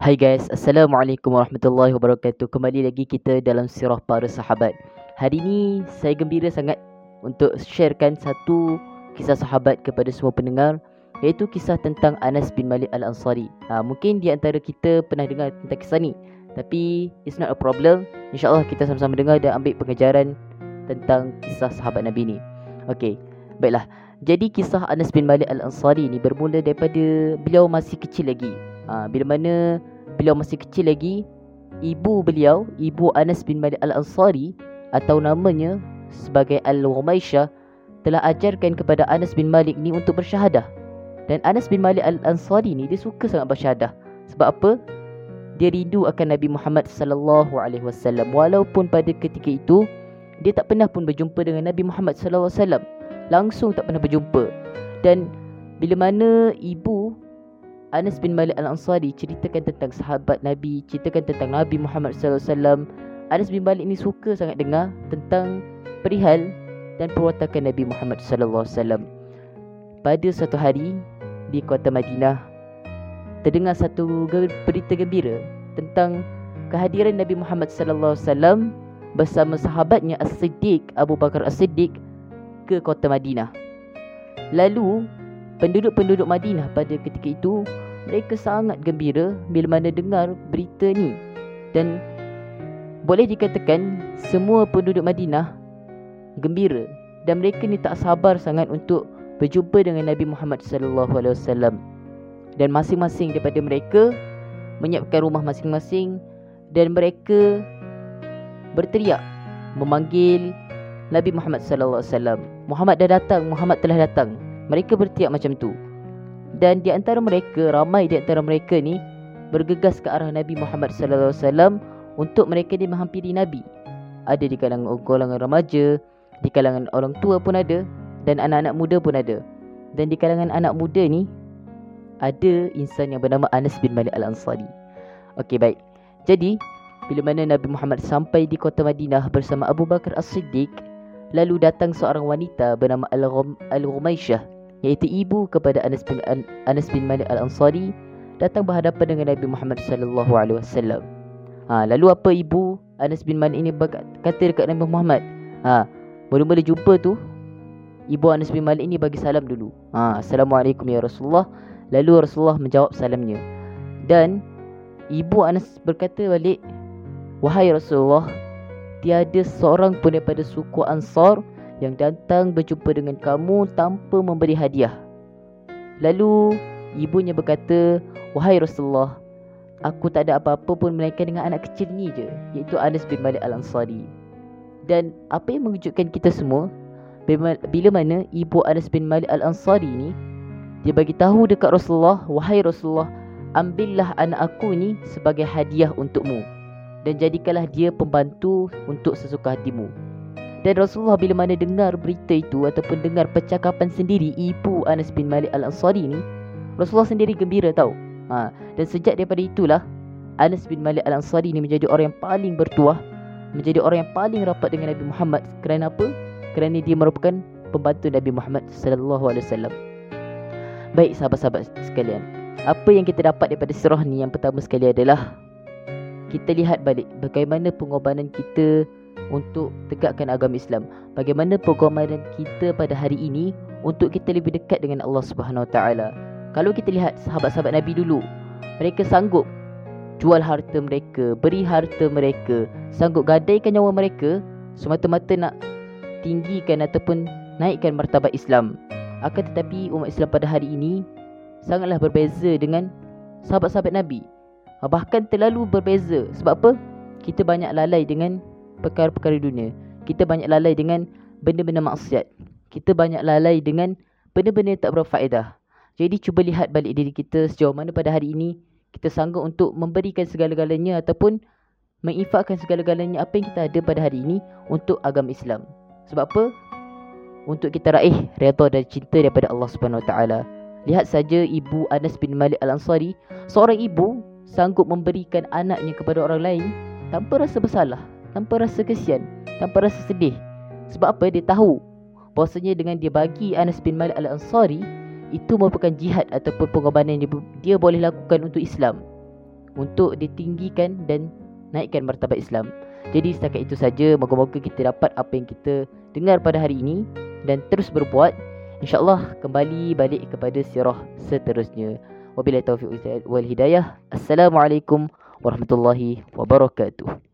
Hai guys, Assalamualaikum warahmatullahi wabarakatuh. Kembali lagi kita dalam sirah para sahabat. Hari ini saya gembira sangat untuk sharekan satu kisah sahabat kepada semua pendengar Iaitu kisah tentang Anas bin Malik Al-Ansari. Ha, Mungkin di antara kita pernah dengar tentang kisah ni Tapi it's not a problem. InsyaAllah kita sama-sama dengar dan ambil pengejaran tentang kisah sahabat Nabi ni. Okay, baiklah. Jadi kisah Anas bin Malik Al-Ansari ni bermula daripada beliau masih kecil lagi ha, Bila mana beliau masih kecil lagi Ibu beliau, ibu Anas bin Malik Al-Ansari Atau namanya sebagai Al-Rumaisyah Telah ajarkan kepada Anas bin Malik ni untuk bersyahadah Dan Anas bin Malik Al-Ansari ni dia suka sangat bersyahadah Sebab apa? Dia rindu akan Nabi Muhammad sallallahu alaihi wasallam walaupun pada ketika itu dia tak pernah pun berjumpa dengan Nabi Muhammad sallallahu alaihi wasallam. Langsung tak pernah berjumpa. Dan bila mana ibu Anas bin Malik Al-Ansari ceritakan tentang sahabat Nabi, ceritakan tentang Nabi Muhammad sallallahu alaihi wasallam, Anas bin Malik ni suka sangat dengar tentang perihal dan perwatakan Nabi Muhammad sallallahu alaihi wasallam. Pada satu hari di kota Madinah terdengar satu berita gembira tentang kehadiran Nabi Muhammad sallallahu alaihi wasallam bersama sahabatnya As-Siddiq Abu Bakar As-Siddiq ke kota Madinah. Lalu penduduk-penduduk Madinah pada ketika itu mereka sangat gembira bila mana dengar berita ni dan boleh dikatakan semua penduduk Madinah gembira dan mereka ni tak sabar sangat untuk berjumpa dengan Nabi Muhammad sallallahu alaihi wasallam dan masing-masing daripada mereka menyiapkan rumah masing-masing dan mereka berteriak memanggil Nabi Muhammad sallallahu alaihi wasallam. Muhammad dah datang, Muhammad telah datang. Mereka berteriak macam tu. Dan di antara mereka, ramai di antara mereka ni bergegas ke arah Nabi Muhammad sallallahu alaihi wasallam untuk mereka ni menghampiri Nabi. Ada di kalangan golongan remaja, di kalangan orang tua pun ada dan anak-anak muda pun ada. Dan di kalangan anak muda ni ada insan yang bernama Anas bin Malik Al-Ansari. Okey baik. Jadi bila mana Nabi Muhammad sampai di kota Madinah bersama Abu Bakar As-Siddiq lalu datang seorang wanita bernama Al-Rumaisyah iaitu ibu kepada Anas bin Anas bin Malik Al-Ansari datang berhadapan dengan Nabi Muhammad sallallahu alaihi wasallam. Ha lalu apa ibu Anas bin Malik ini kata dekat Nabi Muhammad? Ha mula-mula jumpa tu ibu Anas bin Malik ini bagi salam dulu. Ha assalamualaikum ya Rasulullah. Lalu Rasulullah menjawab salamnya. Dan ibu Anas berkata balik, "Wahai Rasulullah, tiada seorang pun daripada suku Ansar yang datang berjumpa dengan kamu tanpa memberi hadiah." Lalu ibunya berkata, "Wahai Rasulullah, aku tak ada apa-apa pun melainkan dengan anak kecil ni je, iaitu Anas bin Malik Al-Ansari." Dan apa yang mengejutkan kita semua, bila mana ibu Anas bin Malik Al-Ansari ni dia bagi tahu dekat Rasulullah, "Wahai Rasulullah, ambillah anak aku ni sebagai hadiah untukmu dan jadikanlah dia pembantu untuk sesuka hatimu." Dan Rasulullah bila mana dengar berita itu ataupun dengar percakapan sendiri ibu Anas bin Malik Al-Ansari ni, Rasulullah sendiri gembira tahu. Ha, dan sejak daripada itulah Anas bin Malik Al-Ansari ni menjadi orang yang paling bertuah, menjadi orang yang paling rapat dengan Nabi Muhammad. Kerana apa? Kerana dia merupakan pembantu Nabi Muhammad sallallahu alaihi wasallam. Baik sahabat-sahabat sekalian Apa yang kita dapat daripada surah ni Yang pertama sekali adalah Kita lihat balik Bagaimana pengorbanan kita Untuk tegakkan agama Islam Bagaimana pengorbanan kita pada hari ini Untuk kita lebih dekat dengan Allah Subhanahu Wa Taala. Kalau kita lihat sahabat-sahabat Nabi dulu Mereka sanggup Jual harta mereka Beri harta mereka Sanggup gadaikan nyawa mereka Semata-mata nak Tinggikan ataupun Naikkan martabat Islam akan tetapi umat Islam pada hari ini sangatlah berbeza dengan sahabat-sahabat Nabi. Bahkan terlalu berbeza. Sebab apa? Kita banyak lalai dengan perkara-perkara dunia. Kita banyak lalai dengan benda-benda maksiat. Kita banyak lalai dengan benda-benda tak berfaedah. Jadi cuba lihat balik diri kita sejauh mana pada hari ini kita sanggup untuk memberikan segala-galanya ataupun menginfakkan segala-galanya apa yang kita ada pada hari ini untuk agama Islam. Sebab apa? untuk kita raih redha dan cinta daripada Allah Subhanahu Taala. Lihat saja ibu Anas bin Malik Al-Ansari, seorang ibu sanggup memberikan anaknya kepada orang lain tanpa rasa bersalah, tanpa rasa kesian, tanpa rasa sedih. Sebab apa? Dia tahu bahasanya dengan dia bagi Anas bin Malik Al-Ansari itu merupakan jihad ataupun pengorbanan yang dia, dia boleh lakukan untuk Islam. untuk ditinggikan dan naikkan martabat Islam. Jadi setakat itu saja moga-moga kita dapat apa yang kita dengar pada hari ini dan terus berbuat insyaallah kembali balik kepada sirah seterusnya. Wabillahi taufiq wal hidayah. Assalamualaikum warahmatullahi wabarakatuh.